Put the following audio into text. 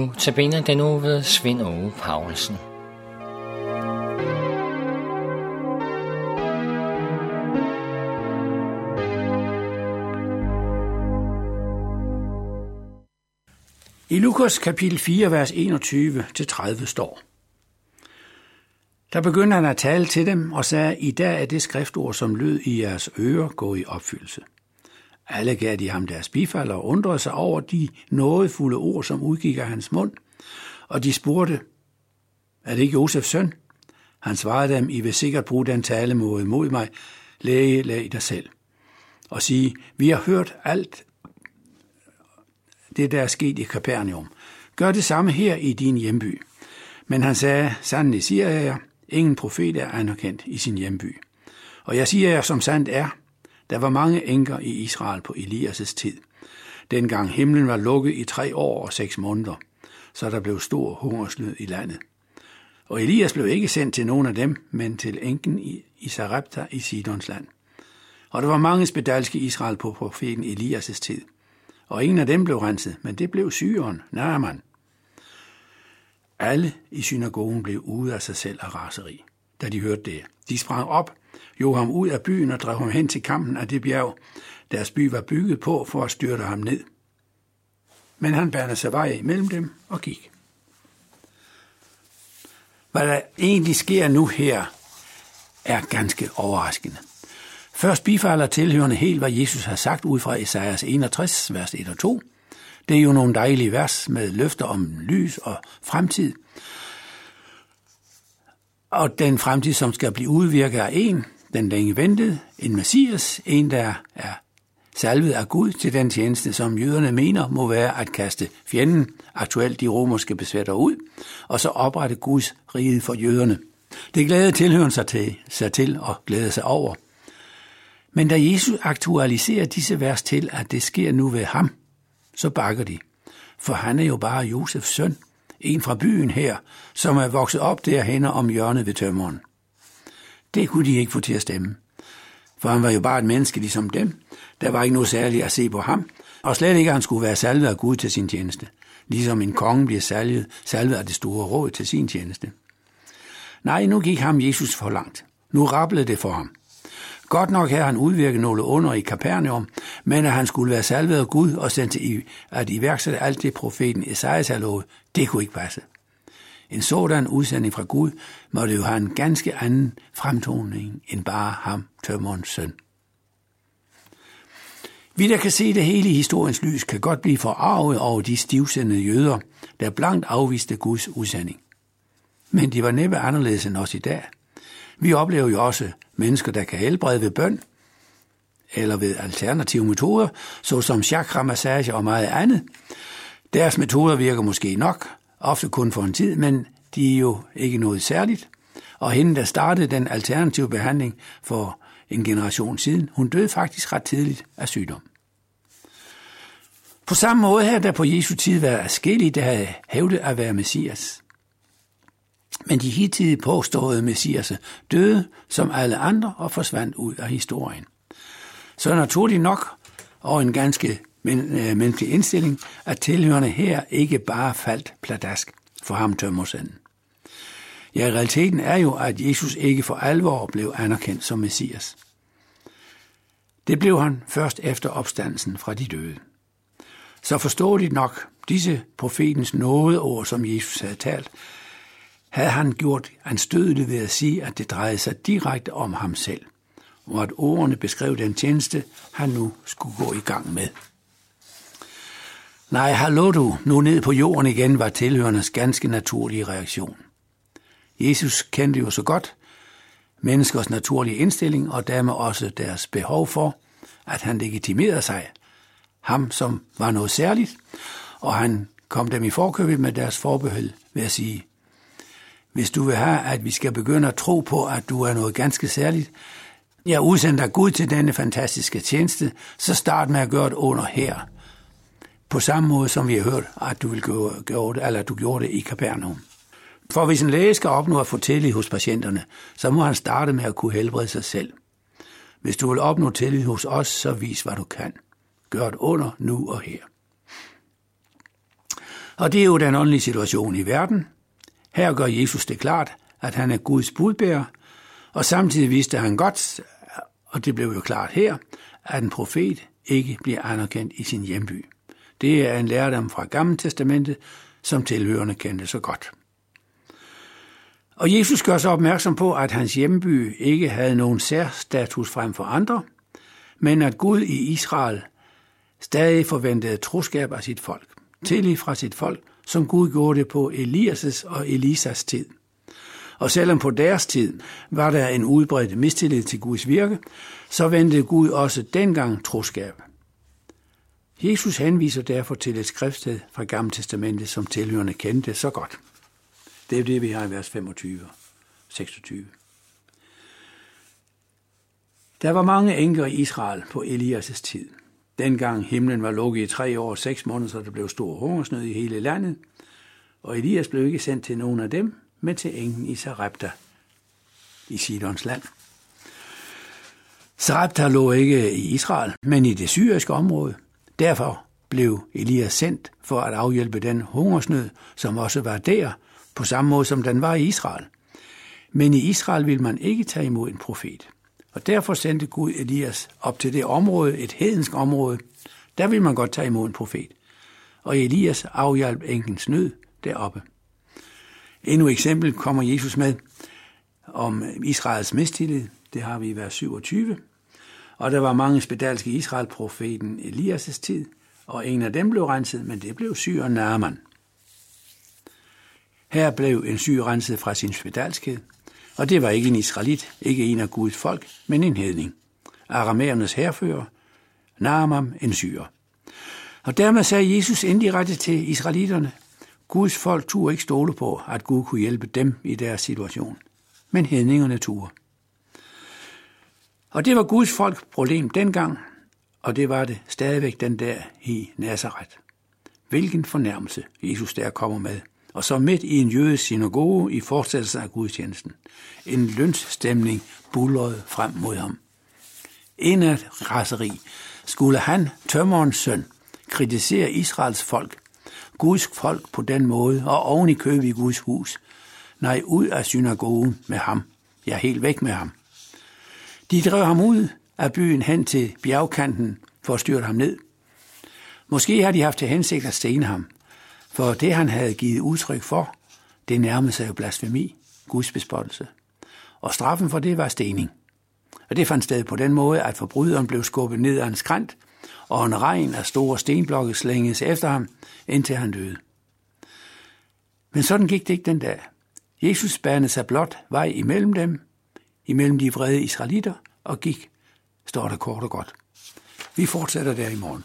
Nu tabiner den nu ved Svend Ove Paulsen. I Lukas kapitel 4, vers 21-30 står, Der begyndte han at tale til dem og sagde, I dag er det skriftord, som lød i jeres ører, gå i opfyldelse. Alle gav de ham deres bifald og undrede sig over de nådefulde ord, som udgik af hans mund, og de spurgte, er det ikke Josefs søn? Han svarede dem, I vil sikkert bruge den talemåde mod mig, læge, læg dig selv. Og sige, vi har hørt alt det, der er sket i Kapernaum. Gør det samme her i din hjemby. Men han sagde, sandelig siger jeg jer, ingen profet er anerkendt i sin hjemby. Og jeg siger jer, som sandt er, der var mange enker i Israel på Elias' tid. Dengang himlen var lukket i tre år og seks måneder, så der blev stor hungersnød i landet. Og Elias blev ikke sendt til nogen af dem, men til enken i Sarepta i Sidons land. Og der var mange spedalske i Israel på profeten Elias' tid. Og ingen af dem blev renset, men det blev syren, Naaman. Alle i synagogen blev ude af sig selv af raseri, da de hørte det. De sprang op, jog ham ud af byen og drev ham hen til kampen af det bjerg, deres by var bygget på for at styrte ham ned. Men han bærede sig vej imellem dem og gik. Hvad der egentlig sker nu her, er ganske overraskende. Først bifalder tilhørende helt, hvad Jesus har sagt ud fra Esajas 61, vers 1 og 2. Det er jo nogle dejlige vers med løfter om lys og fremtid. Og den fremtid, som skal blive udvirket af en, den længe ventede, en messias, en der er salvet af Gud til den tjeneste, som jøderne mener må være at kaste fjenden, aktuelt de romerske besvætter ud, og så oprette Guds rige for jøderne. Det glæder tilhøren sig til, sig til og glæder sig over. Men da Jesus aktualiserer disse vers til, at det sker nu ved ham, så bakker de. For han er jo bare Josefs søn, en fra byen her, som er vokset op derhen om hjørnet ved tømmeren. Det kunne de ikke få til at stemme. For han var jo bare et menneske ligesom dem. Der var ikke noget særligt at se på ham, og slet ikke, at han skulle være salvet af Gud til sin tjeneste. Ligesom en konge bliver salvet, salvet af det store råd til sin tjeneste. Nej, nu gik ham Jesus for langt. Nu rapplede det for ham. Godt nok havde han udvirket nogle under i Kapernaum, men at han skulle være salvet af Gud og sendt til at iværksætte alt det profeten Esajas havde lovet, det kunne ikke passe. En sådan udsending fra Gud måtte jo have en ganske anden fremtoning end bare ham, tømmerens søn. Vi, der kan se det hele i historiens lys, kan godt blive forarvet over de stivsendede jøder, der blankt afviste Guds udsending. Men de var næppe anderledes end os i dag. Vi oplever jo også mennesker, der kan helbrede ved bøn, eller ved alternative metoder, såsom chakra-massage og meget andet. Deres metoder virker måske nok, ofte kun for en tid, men de er jo ikke noget særligt. Og hende, der startede den alternative behandling for en generation siden, hun døde faktisk ret tidligt af sygdom. På samme måde her, der på Jesu tid var afskillige, der havde hævdet at være messias. Men de hidtidige påståede messiaser døde som alle andre og forsvandt ud af historien. Så naturligt nok, og en ganske øh, menneskelig indstilling, at tilhørende her ikke bare faldt pladask for ham tømmersanden. Ja, realiteten er jo, at Jesus ikke for alvor blev anerkendt som messias. Det blev han først efter opstandelsen fra de døde. Så forståeligt nok, disse profetens nådeord, som Jesus havde talt, havde han gjort anstødeligt ved at sige, at det drejede sig direkte om ham selv, og at ordene beskrev den tjeneste, han nu skulle gå i gang med. Nej, hallo du, nu ned på jorden igen, var tilhørendes ganske naturlige reaktion. Jesus kendte jo så godt menneskers naturlige indstilling, og dermed også deres behov for, at han legitimerede sig, ham som var noget særligt, og han kom dem i forkøbet med deres forbehold ved at sige, hvis du vil have, at vi skal begynde at tro på, at du er noget ganske særligt, jeg udsender dig Gud til denne fantastiske tjeneste, så start med at gøre det under her. På samme måde som vi har hørt, at du, vil gøre, gøre det, eller at du gjorde det i Kapernaum. For hvis en læge skal opnå at få tillid hos patienterne, så må han starte med at kunne helbrede sig selv. Hvis du vil opnå tillid hos os, så vis hvad du kan. Gør det under nu og her. Og det er jo den åndelige situation i verden. Her gør Jesus det klart, at han er Guds budbærer, og samtidig vidste han godt, og det blev jo klart her, at en profet ikke bliver anerkendt i sin hjemby. Det er en lærdom fra Gamle Testamentet, som tilhørende kendte så godt. Og Jesus gør så opmærksom på, at hans hjemby ikke havde nogen særstatus frem for andre, men at Gud i Israel stadig forventede troskab af sit folk, tillid fra sit folk, som Gud gjorde det på Elias' og Elisas tid. Og selvom på deres tid var der en udbredt mistillid til Guds virke, så ventede Gud også dengang troskab. Jesus henviser derfor til et skriftsted fra Gamle Testamentet, som tilhørende kendte så godt. Det er det, vi har i vers 25 26. Der var mange enker i Israel på Elias' tid. Dengang himlen var lukket i tre år og seks måneder, så der blev stor hungersnød i hele landet. Og Elias blev ikke sendt til nogen af dem, men til enken i Sarepta i Sidons land. Sarepta lå ikke i Israel, men i det syriske område. Derfor blev Elias sendt for at afhjælpe den hungersnød, som også var der, på samme måde som den var i Israel. Men i Israel ville man ikke tage imod en profet. Og derfor sendte Gud Elias op til det område, et hedensk område. Der ville man godt tage imod en profet. Og Elias afhjalp enkens nød deroppe. Endnu et eksempel kommer Jesus med om Israels mistillid. Det har vi i vers 27. Og der var mange spedalske Israel-profeten Elias' tid, og en af dem blev renset, men det blev syren Naaman. Her blev en syg renset fra sin spedalskhed, og det var ikke en israelit, ikke en af Guds folk, men en hedning. Aramæernes herfører, Naaman en syre. Og dermed sagde Jesus indirekte til israelitterne, Guds folk turde ikke stole på, at Gud kunne hjælpe dem i deres situation. Men hedningerne turde. Og det var Guds folk problem dengang, og det var det stadigvæk den der i Nazareth. Hvilken fornærmelse Jesus der kommer med. Og så midt i en jødisk synagoge i fortsættelse af gudstjenesten. En lønsstemning bullerede frem mod ham. En af raseri skulle han, tømmerens søn, kritisere Israels folk, Guds folk på den måde, og oven i køb i Guds hus. Nej, ud af synagogen med ham. Ja, helt væk med ham. De drev ham ud af byen hen til bjergkanten for at styrte ham ned. Måske har de haft til hensigt at stene ham, for det han havde givet udtryk for, det nærmede sig jo blasfemi, Guds bespottelse. Og straffen for det var stening. Og det fandt sted på den måde, at forbryderen blev skubbet ned ad en skrant, og en regn af store stenblokke slænges efter ham, indtil han døde. Men sådan gik det ikke den dag. Jesus banede sig blot vej imellem dem, imellem de vrede israelitter, og gik, står der kort og godt. Vi fortsætter der i morgen.